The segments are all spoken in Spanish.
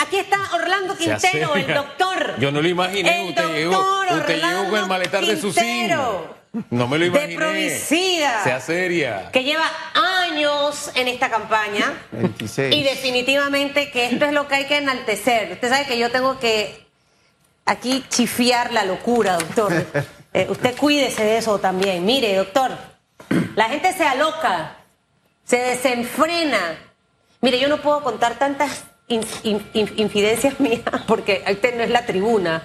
Aquí está Orlando Quintero, el doctor. Yo no lo imaginé. El usted llegó, doctor usted llegó con el Orlando maletar de su Quintero. signo. No me lo De imaginé. Provicida. Sea seria. que lleva años en esta campaña 26. y definitivamente que esto es lo que hay que enaltecer. Usted sabe que yo tengo que aquí chifiar la locura, doctor. Eh, usted cuídese de eso también. Mire, doctor, la gente se aloca, se desenfrena. Mire, yo no puedo contar tantas in- in- in- infidencias mías porque usted no es la tribuna,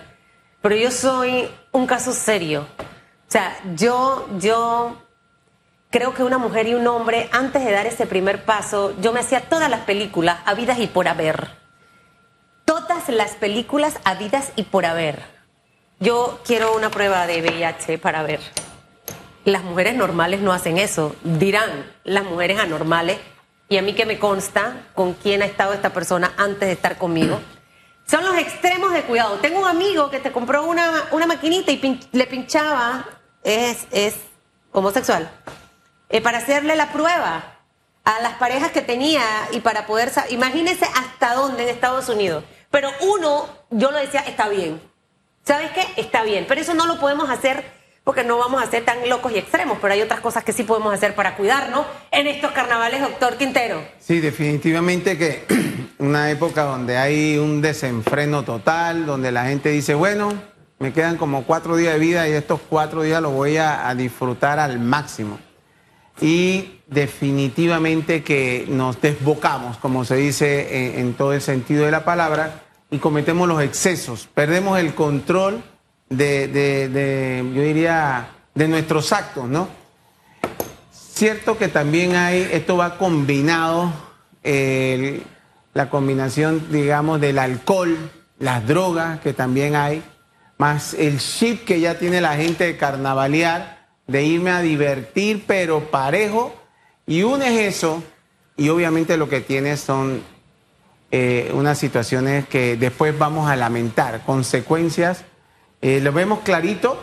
pero yo soy un caso serio. O sea, yo, yo creo que una mujer y un hombre, antes de dar ese primer paso, yo me hacía todas las películas, habidas y por haber. Todas las películas habidas y por haber. Yo quiero una prueba de VIH para ver. Las mujeres normales no hacen eso. Dirán las mujeres anormales, y a mí que me consta con quién ha estado esta persona antes de estar conmigo. Son los extremos de cuidado. Tengo un amigo que te compró una, una maquinita y le pinchaba, es, es homosexual, eh, para hacerle la prueba a las parejas que tenía y para poder... Imagínense hasta dónde en Estados Unidos. Pero uno, yo lo decía, está bien. ¿Sabes qué? Está bien. Pero eso no lo podemos hacer porque no vamos a ser tan locos y extremos. Pero hay otras cosas que sí podemos hacer para cuidarnos en estos carnavales, doctor Quintero. Sí, definitivamente que una época donde hay un desenfreno total, donde la gente dice, bueno, me quedan como cuatro días de vida y estos cuatro días los voy a, disfrutar al máximo. Y definitivamente que nos desbocamos, como se dice en, en todo el sentido de la palabra, y cometemos los excesos, perdemos el control de, de- de, yo diría, de nuestros actos, ¿no? Cierto que también hay, esto va combinado, la combinación, digamos, del alcohol, las drogas que también hay, más el chip que ya tiene la gente de carnavalear, de irme a divertir, pero parejo, y unes eso, y obviamente lo que tienes son eh, unas situaciones que después vamos a lamentar, consecuencias. Eh, lo vemos clarito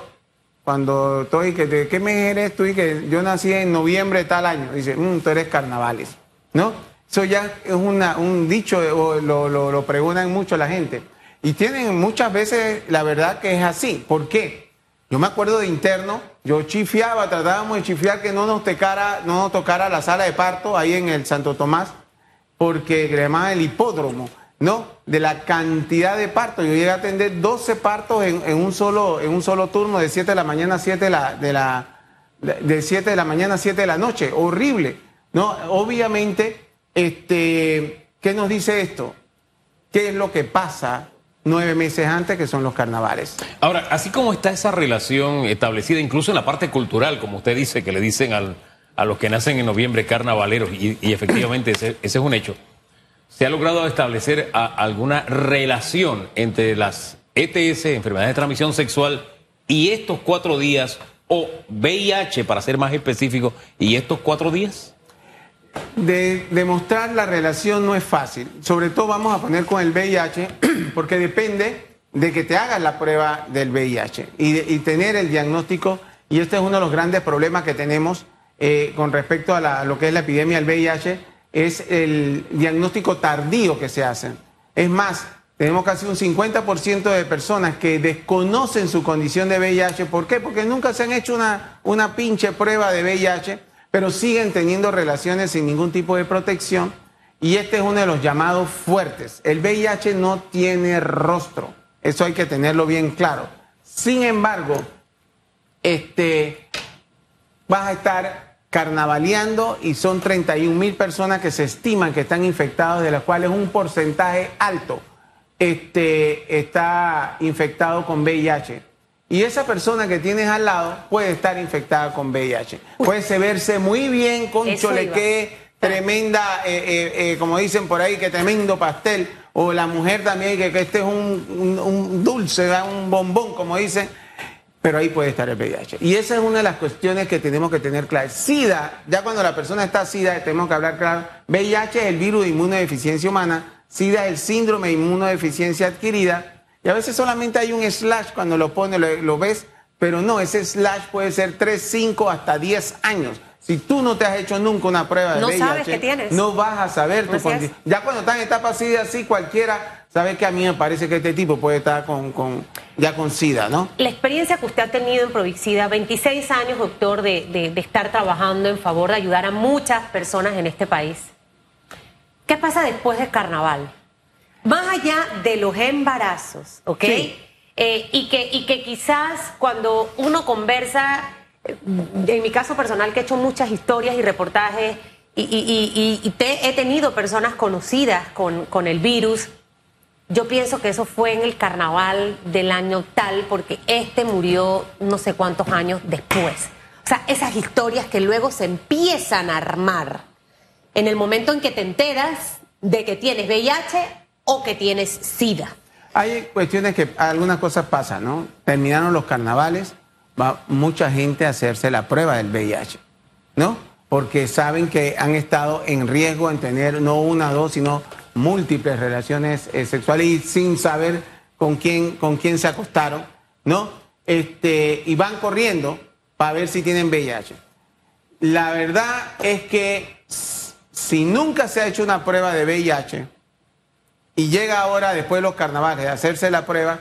cuando estoy, que ¿de qué mes eres tú? Y que yo nací en noviembre de tal año. Dice, "Mm, tú eres carnavales, ¿no? Eso ya es una, un dicho, lo, lo, preguntan mucho la gente. Y tienen muchas veces la verdad que es así. ¿Por qué? Yo me acuerdo de interno, yo chifiaba, tratábamos de chifiar que no nos tocara, no nos tocara la sala de parto ahí en el Santo Tomás porque llamaban el hipódromo, ¿no? De la cantidad de partos. Yo llegué a atender 12 partos en, un, solo, en un solo turno de 7 de la mañana a 7 de la, de la, de 7 de la mañana a 7 de la noche. Horrible, ¿no? Obviamente, este, ¿qué nos dice esto? ¿Qué es lo que pasa nueve meses antes que son los carnavales? Ahora, así como está esa relación establecida, incluso en la parte cultural, como usted dice, que le dicen al- a los que nacen en noviembre carnavaleros, y, y efectivamente ese, ese es un hecho, ¿se ha logrado establecer a- alguna relación entre las ETS, enfermedades de transmisión sexual, y estos cuatro días, o VIH, para ser más específico, y estos cuatro días? De demostrar la relación no es fácil. Sobre todo vamos a poner con el VIH, porque depende de que te hagas la prueba del VIH y tener el diagnóstico. Y este es uno de los grandes problemas que tenemos eh, con respecto a, la- a lo que es la epidemia del VIH, es el diagnóstico tardío que se hace. Es más, tenemos casi un 50% de personas que desconocen su condición de VIH. ¿Por qué? Porque nunca se han hecho una, una pinche prueba de VIH, pero siguen teniendo relaciones sin ningún tipo de protección. Y este es uno de los llamados fuertes. El VIH no tiene rostro. Eso hay que tenerlo bien claro. Sin embargo, este, vas a estar carnavaleando y son 31 mil personas que se estiman que están infectados, de las cuales un porcentaje alto este, está infectado con VIH. Y esa persona que tienes al lado puede estar infectada con VIH. Puede verse muy bien con Eso cholequé, tremenda, eh, eh, eh, como dicen por ahí, que tremendo pastel. O la mujer también, que, que este es un, un- un dulce, ¿verdad? un bombón, como dicen. Pero ahí puede estar el VIH. Y esa es una de las cuestiones que tenemos que tener claras. SIDA, ya cuando la persona está SIDA, tenemos que hablar claro. VIH es el virus de inmunodeficiencia humana. SIDA es el síndrome de inmunodeficiencia adquirida. Y a veces solamente hay un slash cuando lo pone, lo, lo ves, pero no, ese slash puede ser 3, 5, hasta 10 años. Si tú no te has hecho nunca una prueba de No VIH, sabes que tienes. no vas a saber tu Así condición. Ya cuando estás en etapa SIDA, sí, cualquiera ¿sabe que a mí me parece que este tipo puede estar con, con ya con SIDA, ¿no? La experiencia que usted ha tenido en Provixida, 26 años, doctor, de, de, de estar trabajando en favor de ayudar a muchas personas en este país. ¿Qué pasa después del carnaval? Más allá de los embarazos, ¿ok? Sí. Eh, y, que, y que quizás cuando uno conversa, eh, en mi caso personal, que he hecho muchas historias y reportajes, y, y- y- y- y te- he tenido personas conocidas con, con el virus, yo pienso que eso fue en el carnaval del año tal, porque este murió no sé cuántos años después. O sea, esas historias que luego se empiezan a armar en el momento en que te enteras de que tienes VIH o que tienes SIDA. Hay cuestiones que algunas cosas pasan, ¿no? Terminaron los carnavales, va mucha gente a hacerse la prueba del VIH, ¿no? Porque saben que han estado en riesgo en tener no una, dos, sino múltiples relaciones eh, sexuales y sin saber con quién, con quién se acostaron, ¿no? Este, y van corriendo para ver si tienen VIH. La verdad es que si nunca se ha hecho una prueba de VIH, y llega ahora después de los carnavales de hacerse la prueba,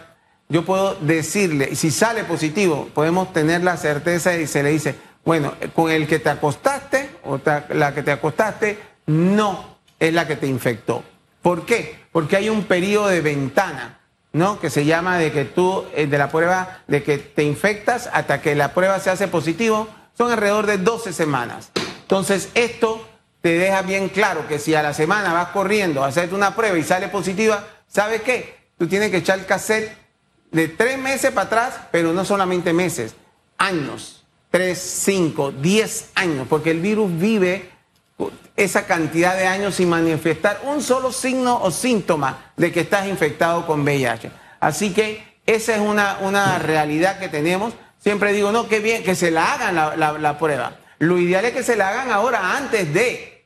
yo puedo decirle, y si sale positivo, podemos tener la certeza y se le dice, bueno, con el que te acostaste o la que te acostaste no es la que te infectó. ¿Por qué? Porque hay un periodo de ventana, ¿no? Que se llama de que tú, eh, de la prueba, de que te infectas hasta que la prueba se hace positivo, son alrededor de 12 semanas. Entonces, esto te deja bien claro que si a la semana vas corriendo a hacerte una prueba y sale positiva, ¿sabes qué? Tú tienes que echar el cassette de tres meses para atrás, pero no solamente meses, años, tres, cinco, diez años, porque el virus vive esa cantidad de años sin manifestar un solo signo o síntoma de que estás infectado con VIH. Así que esa es una, una realidad que tenemos. Siempre digo, no, qué bien, que se la hagan la, la- la prueba. Lo ideal es que se la hagan ahora antes de,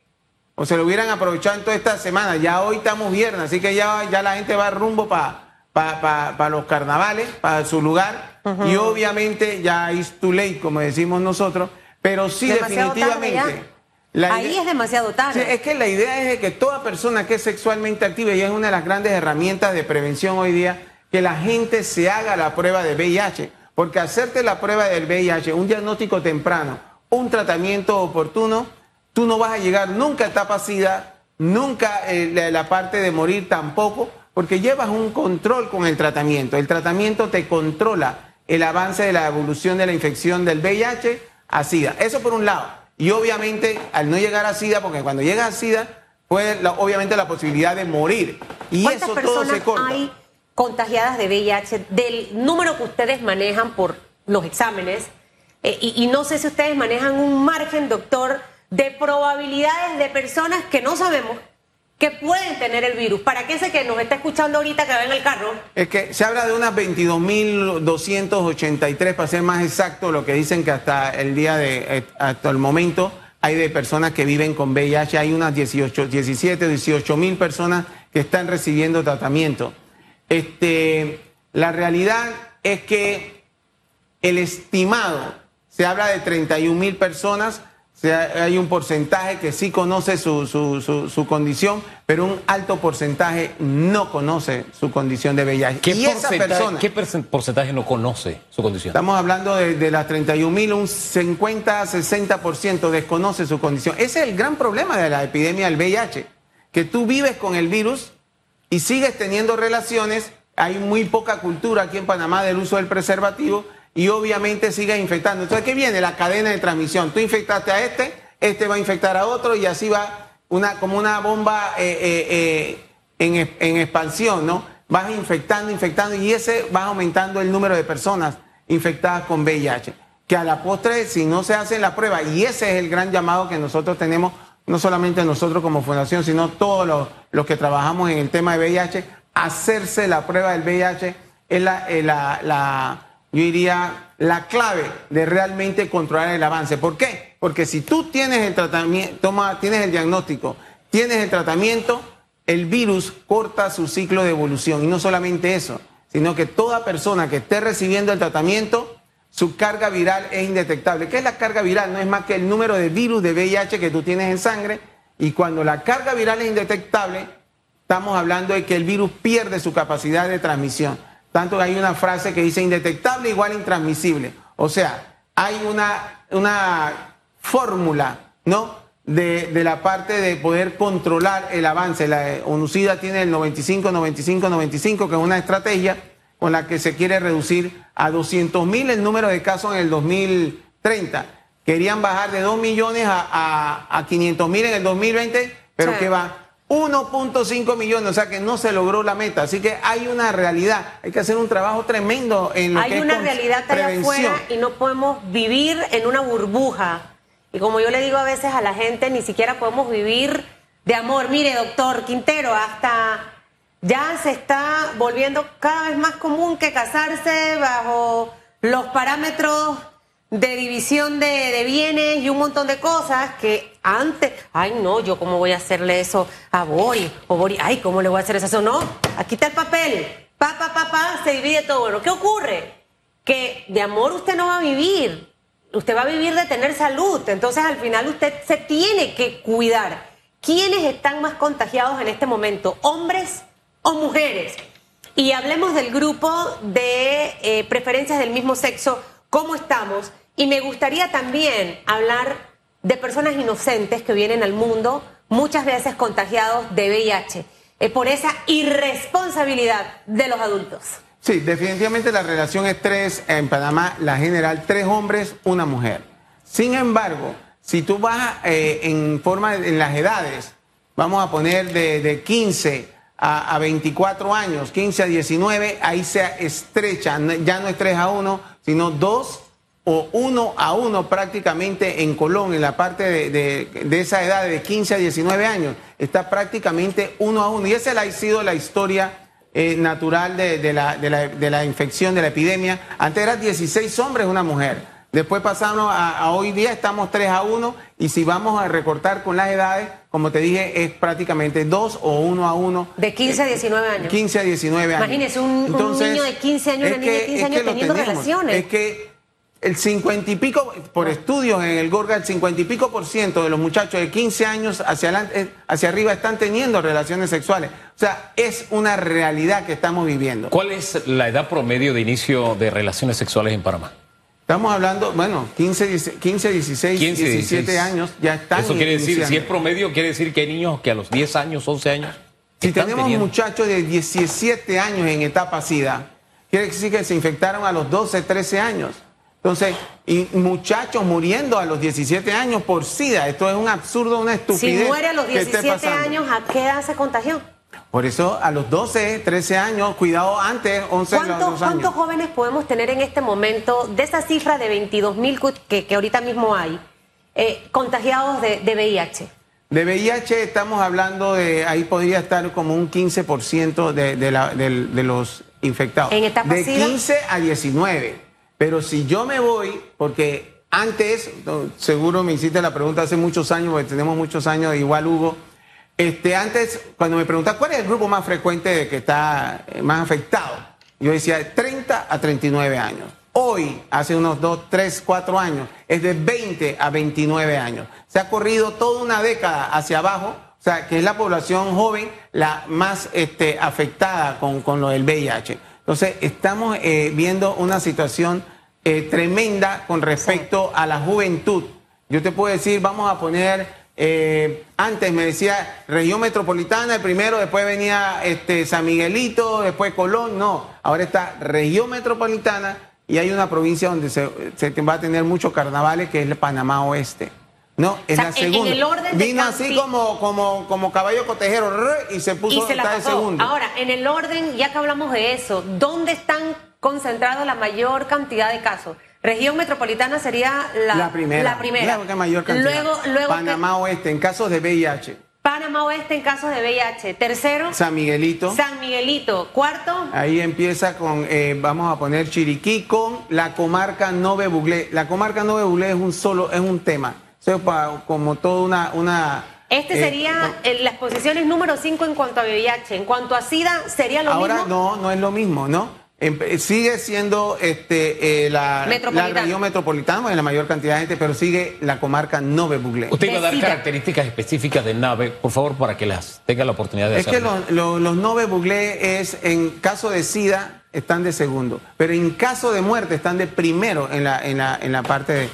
o se lo hubieran aprovechado en toda esta semana. Ya hoy estamos viernes, así que ya, ya la gente va rumbo para los carnavales, para su lugar. Y obviamente ya es too late, como decimos nosotros, pero sí Demasiado definitivamente. La Ahí idea- es demasiado tarde. Sí, es que la idea es de que toda persona que es sexualmente activa, y es una de las grandes herramientas de prevención hoy día, que la gente se haga la prueba de VIH. Porque hacerte la prueba del VIH, un diagnóstico temprano, un tratamiento oportuno, tú no vas a llegar nunca a etapa SIDA, nunca eh, la, la parte de morir tampoco, porque llevas un control con el tratamiento. El tratamiento te controla el avance de la evolución de la infección del VIH a SIDA. Eso por un lado. Y obviamente, al no llegar a SIDA, porque cuando llegas a SIDA, puede la- obviamente la posibilidad de morir. Y ¿Cuántas eso todo se corta. hay contagiadas de VIH del número que ustedes manejan por los exámenes? Eh, y, y no sé si ustedes manejan un margen, doctor, de probabilidades de personas que no sabemos que pueden tener el virus. Para que ese que nos está escuchando ahorita que va en el carro, Es que se habla de unas 22.283, para ser más exacto, lo que dicen que hasta el día de, eh, hasta el momento, hay de personas que viven con VIH, hay unas 18, 17, 18 mil personas que están recibiendo tratamiento. Este, la realidad es que el estimado, se habla de 31 mil personas, hay un porcentaje que sí conoce su, su- su- su condición, pero un alto porcentaje no conoce su condición de VIH. ¿Qué, y esa porcentaje, persona, qué porcentaje no conoce su condición? estamos hablando de, de las 31 mil, un 50-60% desconoce su condición. Ese es el gran problema de la epidemia del VIH, que tú vives con el virus y sigues teniendo relaciones, hay muy poca cultura aquí en Panamá del uso del preservativo y obviamente sigues infectando. Entonces, ¿qué viene? La cadena de transmisión. Tú infectaste a este, este va a infectar a otro y así va una, como una bomba eh, eh, eh, en, expansión, ¿no? Vas infectando, infectando y ese va aumentando el número de personas infectadas con VIH. Que a la postre, si no se hace la prueba, y ese es el gran llamado que nosotros tenemos, no solamente nosotros como fundación, sino todos los, los que trabajamos en el tema de VIH, hacerse la prueba del VIH es la- yo diría, la clave de realmente controlar el avance. ¿Por qué? Porque si tú tienes el tratamiento, toma, tienes el diagnóstico, tienes el tratamiento, el virus corta su ciclo de evolución. Y no solamente eso, sino que toda persona que esté recibiendo el tratamiento, su carga viral es indetectable. ¿Qué es la carga viral? No es más que el número de virus de VIH que tú tienes en sangre. Y cuando la carga viral es indetectable, estamos hablando de que el virus pierde su capacidad de transmisión. Tanto que hay una frase que dice indetectable igual intransmisible. O sea, hay una, una fórmula, ¿no? De, de, la parte de poder controlar el avance. La ONUCIDA tiene el 95, 95, 95, que es una estrategia con la que se quiere reducir a 200 mil el número de casos en el 2030. Querían bajar de 2 millones a, a, 500 mil en el 2020, pero que va 1.5 millones, o sea que no se logró la meta. Así que hay una realidad, hay que hacer un trabajo tremendo en lo hay que una realidad allá afuera y no podemos vivir en una burbuja. Y como yo le digo a veces a la gente, ni siquiera podemos vivir de amor. Mire, doctor Quintero, hasta ya se está volviendo cada vez más común que casarse bajo los parámetros de división de, bienes y un montón de cosas que antes, ay no, yo cómo voy a hacerle eso a Bori, o Bori, ay, ¿cómo le voy a hacer eso? No, aquí está el papel, papá, papá, se divide todo. Bueno, ¿qué ocurre? Que de amor usted no va a vivir, usted va a vivir de tener salud, entonces al final usted se tiene que cuidar. ¿Quiénes están más contagiados en este momento, hombres o mujeres? Y hablemos del grupo de eh, preferencias del mismo sexo, ¿cómo estamos? Y me gustaría también hablar de personas inocentes que vienen al mundo muchas veces contagiados de VIH, eh, por esa irresponsabilidad de los adultos. Sí, definitivamente la relación es tres, en Panamá, la general, tres hombres, una mujer. Sin embargo, si tú vas eh, en forma, en las edades, vamos a poner de, de 15 a, a, 24 años, 15 a 19, ahí se estrecha, ya no es 3 a 1, sino 2 o uno a uno prácticamente en Colón, en la parte de, esa edad de 15 a 19 años, está prácticamente uno a uno. Y esa ha sido la historia eh, natural de, la, de, la, infección, de la epidemia. Antes eran 16 hombres, una mujer. Después pasamos a, hoy día, estamos 3 a 1 y si vamos a recortar con las edades, como te dije, es prácticamente 2 o 1 a 1. De 15 a 19 años. 15 a 19 años. Imagínese un, niño de 15 años, una niña de 15 años teniendo relaciones. Es que el 50 y pico, por estudios en el Gorga, el 50 y pico por ciento de los muchachos de 15 años hacia, adelante, eh, hacia arriba están teniendo relaciones sexuales. O sea, es una realidad que estamos viviendo. ¿Cuál es la edad promedio de inicio de relaciones sexuales en Panamá? Estamos hablando, bueno, 15, 15 16, 17 años ya están. Eso quiere decir, si es promedio, quiere decir que hay niños que a los 10 años, 11 años. Si tenemos muchachos de 17 años en etapa SIDA, quiere decir que se infectaron a los 12, 13 años. Entonces, y muchachos muriendo a los 17 años por SIDA. Esto es un absurdo, una estupidez. Si muere a los 17 años, ¿a qué edad se contagió? Por eso, a los 12, 13 años, cuidado antes, 11 años. ¿Cuántos jóvenes podemos tener en este momento de esa cifra de 22 mil que, que, ahorita mismo hay, eh, contagiados de, VIH? De VIH estamos hablando de, ahí podría estar como un 15% de, de, la, de, los infectados. ¿En etapa De 15 a 19. Pero si yo me voy, porque antes, seguro me hiciste la pregunta hace muchos años, porque tenemos muchos años, igual Hugo, este, antes, cuando me preguntas cuál es el grupo más frecuente de que está eh, más afectado, yo decía 30 a 39 años. Hoy, hace unos 2, 3, 4 años, es de 20 a 29 años. Se ha corrido toda una década hacia abajo, o sea, que es la población joven la más este, afectada con, con lo del VIH. Entonces, estamos eh, viendo una situación eh, tremenda con respecto a la juventud. Yo te puedo decir, vamos a poner, eh, antes me decía región metropolitana, el primero, después venía este, San Miguelito, después Colón, no, ahora está región metropolitana y hay una provincia donde se, va a tener muchos carnavales, que es el Panamá Oeste. No, es la segunda. En el orden Vino así como, como, como caballo cotejero y se puso y se segundo. Ahora, en el orden, ya que hablamos de eso, ¿dónde están concentrados la mayor cantidad de casos? Región metropolitana sería la, la primera. La primera. La mayor cantidad. Luego, luego Panamá Oeste, en casos de VIH. Panamá Oeste en casos de VIH. Tercero. San Miguelito. San Miguelito. Cuarto. Ahí empieza con, eh, vamos a poner Chiriquí con la comarca Nove Buglé. La comarca Nove Buglé es un solo, es un tema como toda una... una este eh, sería las posiciones número 5 en cuanto a VIH. En cuanto a SIDA, sería lo mismo. Ahora no, no es lo mismo, ¿no? em- sigue siendo este, eh, la, región metropolitana, en la mayor cantidad de gente, pero sigue la comarca Nove Buglé. Usted iba a dar características específicas de nave, por favor, para que las tenga la oportunidad de Es que los, los, los Nove Buglé es, en caso de SIDA, están de segundo, pero en caso de muerte están de primero en la, en la, en la parte de...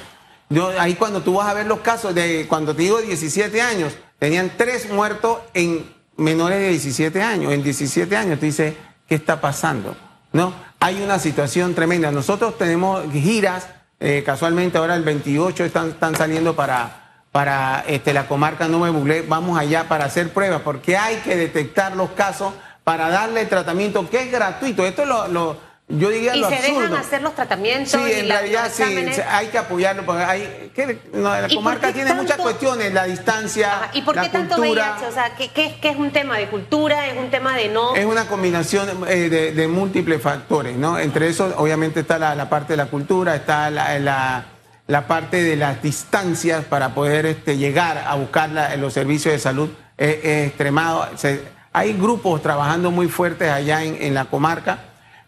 Yo, ahí cuando tú vas a ver los casos de, cuando te digo 17 años, tenían tres muertos en menores de 17 años, en 17 años, tú dices, ¿qué está pasando? ¿No? Hay una situación tremenda. Nosotros tenemos giras, eh, casualmente ahora el 28 están, están saliendo para, para este, la comarca Nube Buglé, vamos allá para hacer pruebas, porque hay que detectar los casos para darle tratamiento que es gratuito. Esto es lo, lo- yo diría Y lo se absurdo. dejan hacer los tratamientos Sí, y en la- realidad sí, hay que apoyarlo porque hay que no, la ¿Y por comarca tiene muchas cuestiones, la distancia, Ajá, ¿Y por la qué tanto cultura. VIH? O sea, ¿qué, qué, qué es un tema de cultura? ¿Es un tema de no? Es una combinación eh, de, de múltiples factores, ¿no? Entre esos, obviamente, está la, la parte de la cultura, está la, la- la parte de las distancias para poder este, llegar a buscar la- los servicios de salud. Es, es extremado. Se- hay grupos trabajando muy fuertes allá en, en la comarca,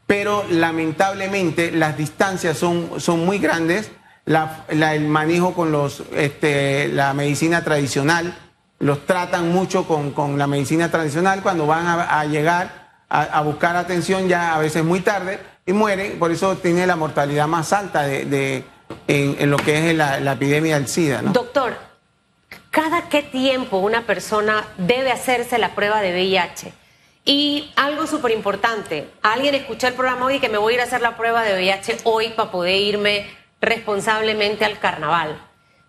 pero lamentablemente las distancias son, son muy grandes. El manejo con los, este, la medicina tradicional, los tratan mucho con, con la medicina tradicional cuando van a, llegar a, buscar atención ya a veces muy tarde y mueren, por eso tiene la mortalidad más alta de, de- en, en lo que es la, la epidemia del SIDA. ¿no? Doctor, ¿cada qué tiempo una persona debe hacerse la prueba de VIH? Y algo súper importante, alguien escuchó el programa hoy que me voy a ir a hacer la prueba de VIH hoy para poder irme responsablemente al carnaval.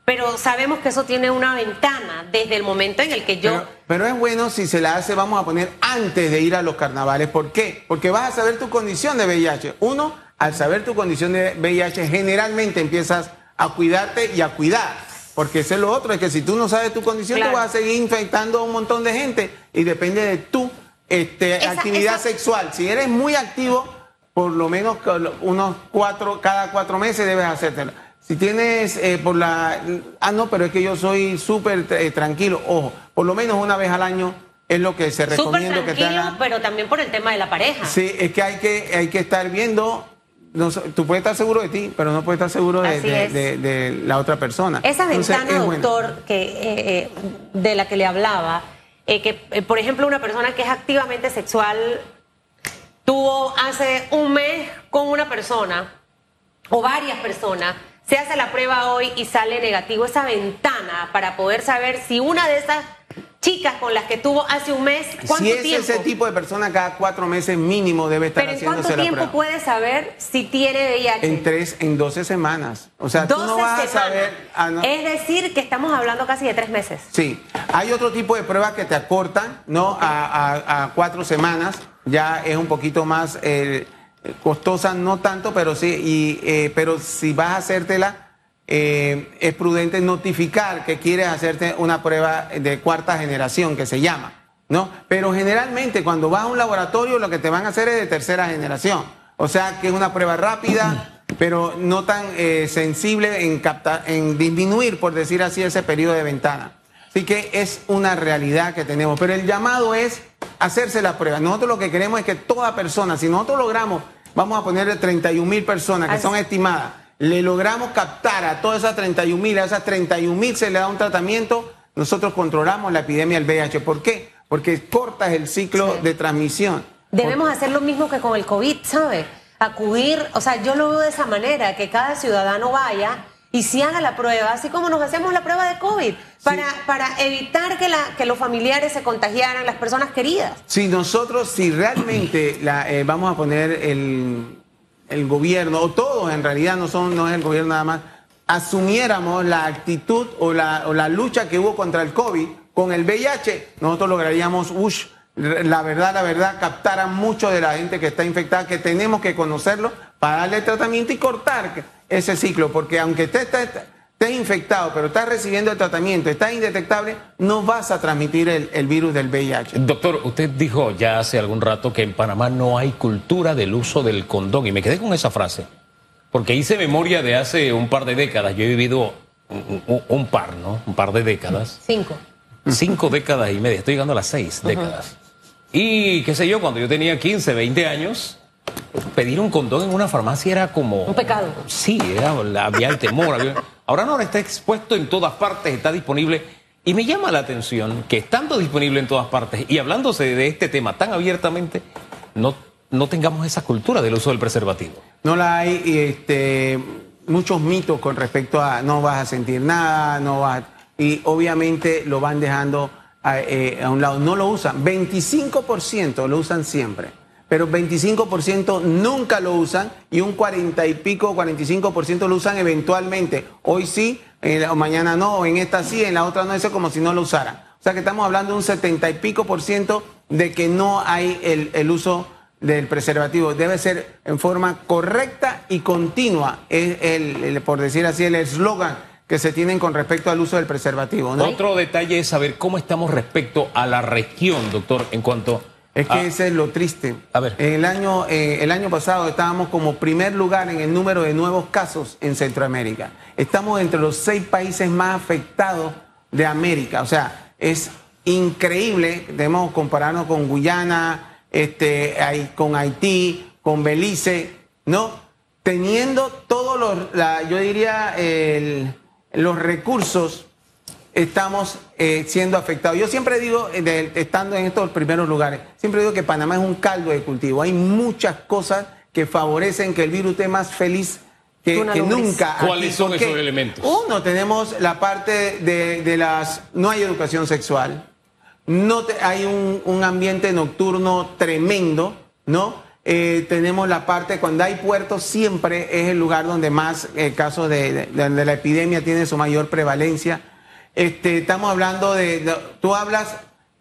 Pero sabemos que eso tiene una ventana desde el momento en el que yo... Pero, pero es bueno si se la hace, vamos a poner antes de ir a los carnavales. ¿Por qué? Porque vas a saber tu condición de VIH. Uno, al saber tu condición de VIH, generalmente empiezas a cuidarte y a cuidar. Porque eso es lo otro, es que si tú no sabes tu condición, Claro. tú vas a seguir infectando a un montón de gente y depende de tu este, Esa- actividad esa- sexual. Si eres muy activo, por lo menos unos cuatro, cada cuatro meses debes hacértelo. Si tienes eh, por la... Ah, no, pero es que yo soy súper eh, tranquilo. Ojo, por lo menos una vez al año es lo que se Súper recomienda que te hagan. pero también por el tema de la pareja. Sí, es que hay que, hay que estar viendo... no tú puedes estar seguro de ti, pero no puedes estar seguro de, Así de- es. de- de la otra persona. Esa Entonces, ventana, es bueno. doctor, que, eh, eh, de la que le hablaba, eh, que eh, por ejemplo una persona que es activamente sexual tuvo hace un mes con una persona o varias personas, se hace la prueba hoy y sale negativo, esa ventana para poder saber si una de esas chicas con las que tuvo hace un mes, ¿cuánto Si es tiempo? ese tipo de persona, cada cuatro meses mínimo debe estar Pero ¿en cuánto tiempo puede saber si tiene VIH? En tres, en 12 semanas. O sea, tú 12 no vas a semanas. saber... ah, no. Es decir, que estamos hablando casi de tres meses. Sí, hay otro tipo de pruebas que te acortan, ¿no? A, a- a cuatro semanas, ya es un poquito más eh, costosa, no tanto, pero sí, y, eh, pero si vas a hacértela, eh, es prudente notificar que quieres hacerte una prueba de cuarta generación, que se llama, ¿no? Pero generalmente cuando vas a un laboratorio lo que te van a hacer es de tercera generación, o sea que es una prueba rápida, pero no tan eh, sensible en, captar, en disminuir, por decir así, ese periodo de ventana. Así que es una realidad que tenemos. Pero el llamado es hacerse la prueba. Nosotros lo que queremos es que toda persona, si nosotros logramos, vamos a poner 31 mil personas que Así. son estimadas, le logramos captar a todas esas 31 mil, a esas 31 mil se le da un tratamiento, nosotros controlamos la epidemia del VIH. ¿Por qué? Porque cortas el ciclo Sí. de transmisión. Debemos hacer lo mismo que con el COVID, ¿sabe? Acudir, o sea, yo lo veo de esa manera, que cada ciudadano vaya y se haga la prueba, así como nos hacemos la prueba de COVID, para, para evitar que, la, que los familiares se contagiaran, las personas queridas. Si nosotros, si realmente la, eh, vamos a poner el, el gobierno, o todos en realidad, no, son, no es el gobierno nada más, asumiéramos la actitud o la, o la lucha que hubo contra el COVID con el VIH, nosotros lograríamos, ush, la verdad, la verdad, captar a mucho de la gente que está infectada, que tenemos que conocerlo para darle tratamiento y cortar ese ciclo, porque aunque estés- estés infectado, pero estás recibiendo el tratamiento, estás indetectable, no vas a transmitir el, el virus del VIH. Doctor, usted dijo ya hace algún rato que en Panamá no hay cultura del uso del condón y me quedé con esa frase, porque hice memoria de hace un par de décadas, yo he vivido un, un- un par, ¿no? Un par de décadas, Cinco. cinco décadas y media, estoy llegando a las seis décadas. Y qué sé yo, cuando yo tenía 15, 20 años, pedir un condón en una farmacia era como... Un pecado. Sí, era, había el temor. había- Ahora no, está expuesto en todas partes, está disponible. Y me llama la atención que estando disponible en todas partes y hablándose de este tema tan abiertamente, no, no tengamos esa cultura del uso del preservativo. No la hay este, muchos mitos con respecto a no vas a sentir nada, no vas a- y obviamente lo van dejando a, eh, a un lado. No lo usan. 25% lo usan siempre, pero 25% nunca lo usan y un 40 y pico, 45% lo usan eventualmente. Hoy sí, o mañana no, o en esta sí, en la otra no, eso es como si no lo usaran. O sea que estamos hablando de un 70 y pico por ciento de que no hay el, uso del preservativo. Debe ser en forma correcta y continua, es el, por decir así, el eslogan que se tienen con respecto al uso del preservativo. Otro detalle es saber cómo estamos respecto a la región, doctor, en cuanto... Es que a- ese es lo triste. A ver. El año, eh, el año pasado estábamos como primer lugar en el número de nuevos casos en Centroamérica. Estamos entre los seis países más afectados de América. O sea, es increíble. Debemos compararnos con Guyana, este, con Haití, con Belice, ¿no? Teniendo todos los, la- yo diría, el- los recursos estamos eh, siendo afectados. Yo siempre digo, eh, de- estando en estos primeros lugares, siempre digo que Panamá es un caldo de cultivo. Hay muchas cosas que favorecen que el virus esté más feliz que, que nunca. ¿Cuáles son esos elementos? Uno, tenemos la parte de, de las... No hay educación sexual. No te- hay un, un ambiente nocturno tremendo, ¿no? Eh, tenemos la parte, cuando hay puertos, siempre es el lugar donde más eh, casos de, de- donde la epidemia tiene su mayor prevalencia. Este, estamos hablando de, de- tú hablas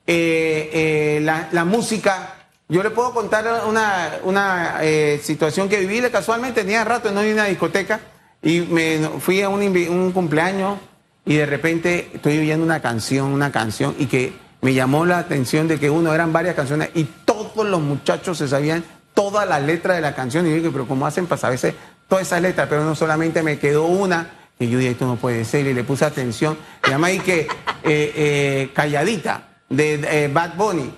eh, eh, la, música. Yo le puedo contar una, una eh, situación que viví casualmente, tenía rato a una discoteca y me fui a un, un cumpleaños y de repente estoy oyendo una canción, una canción y que me llamó la atención de que uno eran varias canciones y todos los muchachos se sabían toda la letra de la canción y yo dije, pero ¿cómo hacen para saberse todas esas letras? Pero no solamente me quedó una que yo dije, esto no puede ser y le puse atención. Se llama ahí que eh, eh, Calladita de eh, Bad Bunny.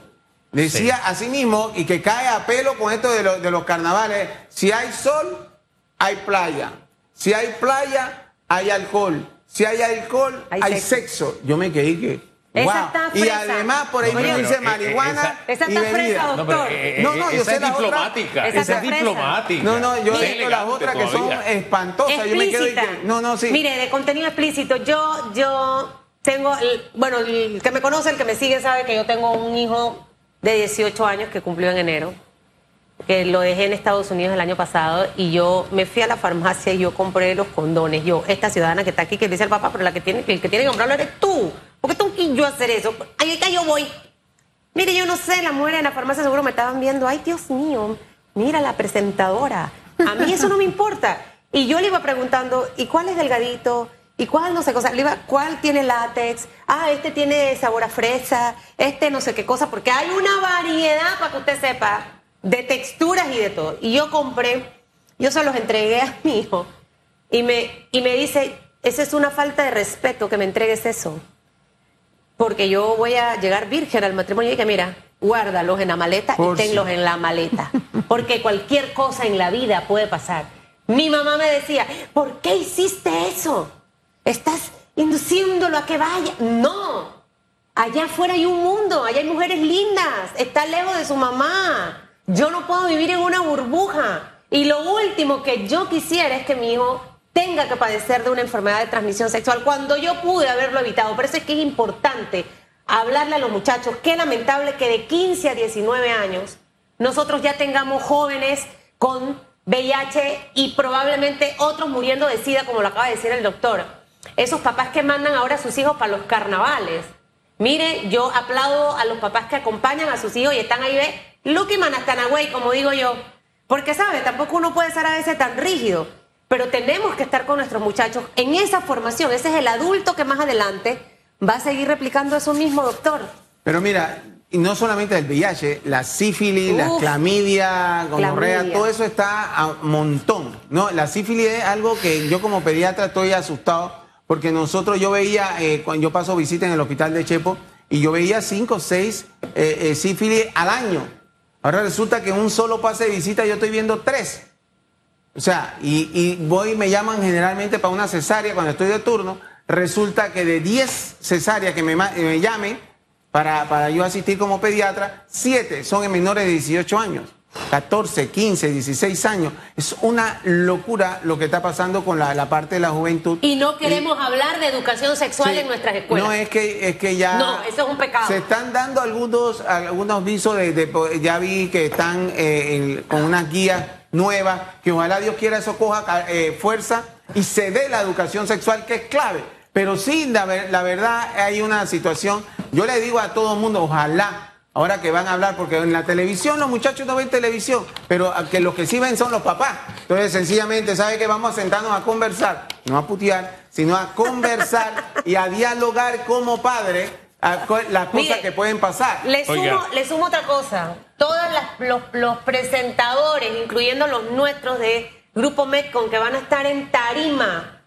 Decía así mismo y que cae a pelo con esto de, lo- de los carnavales. Si hay sol, hay playa. Si hay playa, hay alcohol. Si hay alcohol, Hay hay, sexo. sexo. Yo me quedé que. Esa wow. está Y fresa. además por ahí dice eh, marihuana eh, esa y está fresa, doctor. No, eh, No, no, yo esa sé es diplomática. Esa Esa, es diplomática. No, no, yo Esa he visto las otras que son espantosas. Yo me quedo y que. No, no, sí. Mire, de contenido explícito. Yo, yo tengo, el- bueno, el que me conoce, el que me sigue sabe que yo tengo un hijo de 18 años que cumplió en enero, que lo dejé en Estados Unidos el año pasado y yo me fui a la farmacia y yo compré los condones. Yo, esta ciudadana que está aquí, que dice al papá, pero la que tiene, el que tiene que comprarlo eres tú. ¿Por qué tengo que yo hacer eso? Acá yo voy. Mire, yo no sé, las mujeres en la farmacia seguro me estaban viendo. Ay, Dios mío, mira la presentadora. A mí eso no me importa. Y yo le iba preguntando, ¿y cuál es delgadito? ¿Y cuál no sé cosa? Le iba, ¿cuál tiene látex? Ah, este tiene sabor a fresa, este no sé qué cosa, porque hay una variedad para que usted sepa de texturas y de todo. Y yo compré, yo se los entregué a mi hijo y me, y me dice, esa es una falta de respeto que me entregues eso porque yo voy a llegar virgen al matrimonio y que mira, guárdalos en la maleta Por y tenlos en la maleta, porque cualquier cosa en la vida puede pasar. Mi mamá me decía, ¿por qué hiciste eso? Estás induciéndolo a que vaya. No, allá afuera hay un mundo, allá hay mujeres lindas, está lejos de su mamá. Yo no puedo vivir en una burbuja. Y lo último que yo quisiera es que mi hijo tenga que padecer de una enfermedad de transmisión sexual cuando yo pude haberlo evitado. Por eso es que es importante hablarle a los muchachos. Qué lamentable que de 15 a 19 años nosotros ya tengamos jóvenes con VIH y probablemente otros muriendo de SIDA, como lo acaba de decir el doctor. Esos papás que mandan ahora a sus hijos para los carnavales. Mire, yo aplaudo a los papás que acompañan a sus hijos y están ahí, ve, looking manastanagüey, como digo yo. Porque, ¿sabe? Tampoco uno puede ser a veces tan rígido. Pero tenemos que estar con nuestros muchachos en esa formación. Ese es el adulto que más adelante va a seguir replicando eso mismo, doctor. Pero mira, y no solamente el VIH, la sífilis, la clamidia, gonorrea, todo eso está a montón. No, la sífilis es algo que yo como pediatra estoy asustado porque nosotros yo veía eh, cuando yo paso visita en el hospital de Chepo y yo veía cinco o seis eh, eh, sífilis al año. Ahora resulta que en un solo pase de visita yo estoy viendo tres. O sea, y, y voy y me llaman generalmente para una cesárea cuando estoy de turno. Resulta que de 10 cesáreas que me, ma- me llamen para, para yo asistir como pediatra, 7 son en menores de 18 años. 14, 15, 16 años. Es una locura lo que está pasando con la, la parte de la juventud. Y no queremos hablar de educación sexual Sí. en nuestras escuelas. No, es que, es que ya. No, eso es un pecado. Se están dando algunos, algunos visos de, de- Ya vi que están eh, con unas guías nuevas, que ojalá Dios quiera eso coja eh, fuerza y se dé la educación sexual, que es clave. Pero sí, la, la verdad, hay una situación. Yo le digo a todo el mundo, ojalá. Ahora que van a hablar, porque en la televisión los muchachos no ven televisión, pero a que los que sí ven son los papás. Entonces, sencillamente, ¿sabe que Vamos a sentarnos a conversar, no a putear, sino a conversar y a dialogar como padre a las cosas Mire, que pueden pasar. Le sumo, le sumo otra cosa. Los, presentadores, incluyendo los nuestros de Grupo Metcon, que van a estar en Tarima,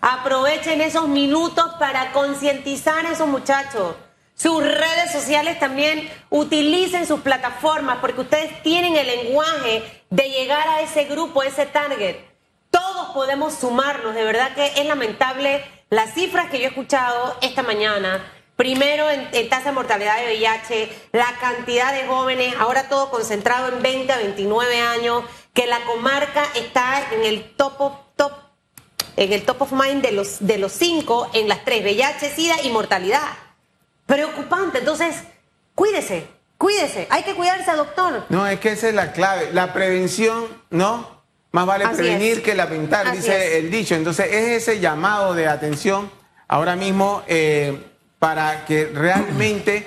aprovechen esos minutos para concientizar a esos muchachos. Sus redes sociales también utilicen sus plataformas porque ustedes tienen el lenguaje de llegar a ese grupo, ese target. Todos podemos sumarnos, de verdad que es lamentable las cifras que yo he escuchado esta mañana. Primero en, en tasa de mortalidad de VIH, la cantidad de jóvenes, ahora todo concentrado en 20 a 29 años, que la comarca está en el top of, top, en el top of mind de los, de los cinco en las tres, VIH, SIDA y mortalidad. Preocupante, entonces, cuídese, cuídese, hay que cuidarse, doctor. No, es que esa es la clave. La prevención, ¿no? Más vale Así prevenir es. que lamentar, Así dice es. el dicho. Entonces, es ese llamado de atención ahora mismo eh, para que realmente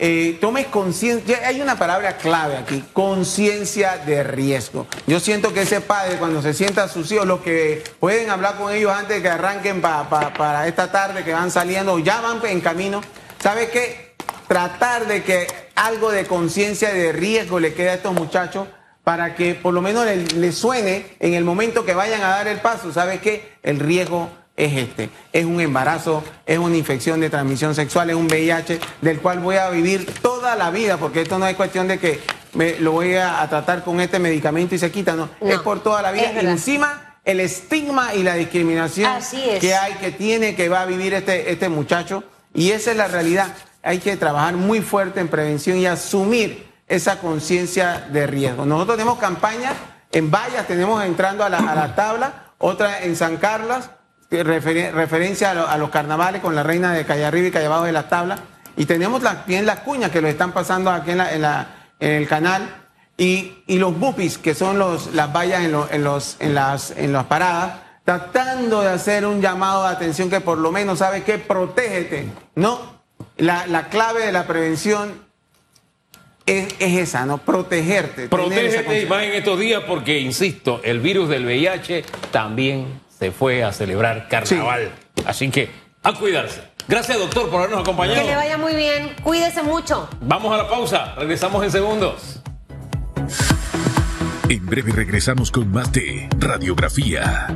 eh, tomes conciencia. Hay una palabra clave aquí, conciencia de riesgo. Yo siento que ese padre, cuando se sienta a sus hijos, los que pueden hablar con ellos antes de que arranquen pa- pa- para esta tarde, que van saliendo, ya van en camino, ¿sabe qué? Tratar de que algo de conciencia de riesgo le quede a estos muchachos para que por lo menos les le suene en el momento que vayan a dar el paso. ¿Sabe qué? El riesgo es este. Es un embarazo, es una infección de transmisión sexual, es un VIH del cual voy a vivir toda la vida, porque esto no es cuestión de que me, lo voy a, a tratar con este medicamento y se quita, no. No, es por toda la vida. Encima, el estigma y la discriminación es. que hay, que tiene, que va a vivir este, este muchacho. Y esa es la realidad. Hay que trabajar muy fuerte en prevención y asumir esa conciencia de riesgo. Nosotros tenemos campañas en Vallas, tenemos entrando a la, a la tabla, otra en San Carlos, referen- referencia a, lo- a los carnavales con la reina de Calle Arriba y Calle Abajo de la tabla. Y tenemos las, bien las cuñas que lo están pasando aquí en, la- en la- en el canal. Y, y los bupis, que son los, las vallas en, lo- en los, en, las, en las paradas, tratando de hacer un llamado de atención que por lo menos, ¿sabe qué? Protégete, ¿no? La, la clave de la prevención es, es esa, ¿no? Protegerte. Protégete y más en estos días porque, insisto, el virus del VIH también se fue a celebrar carnaval. Así que a cuidarse. Gracias, doctor, por habernos acompañado. Que le vaya muy bien, cuídese mucho. Vamos a la pausa. Regresamos en segundos. En breve regresamos con más de Radiografía.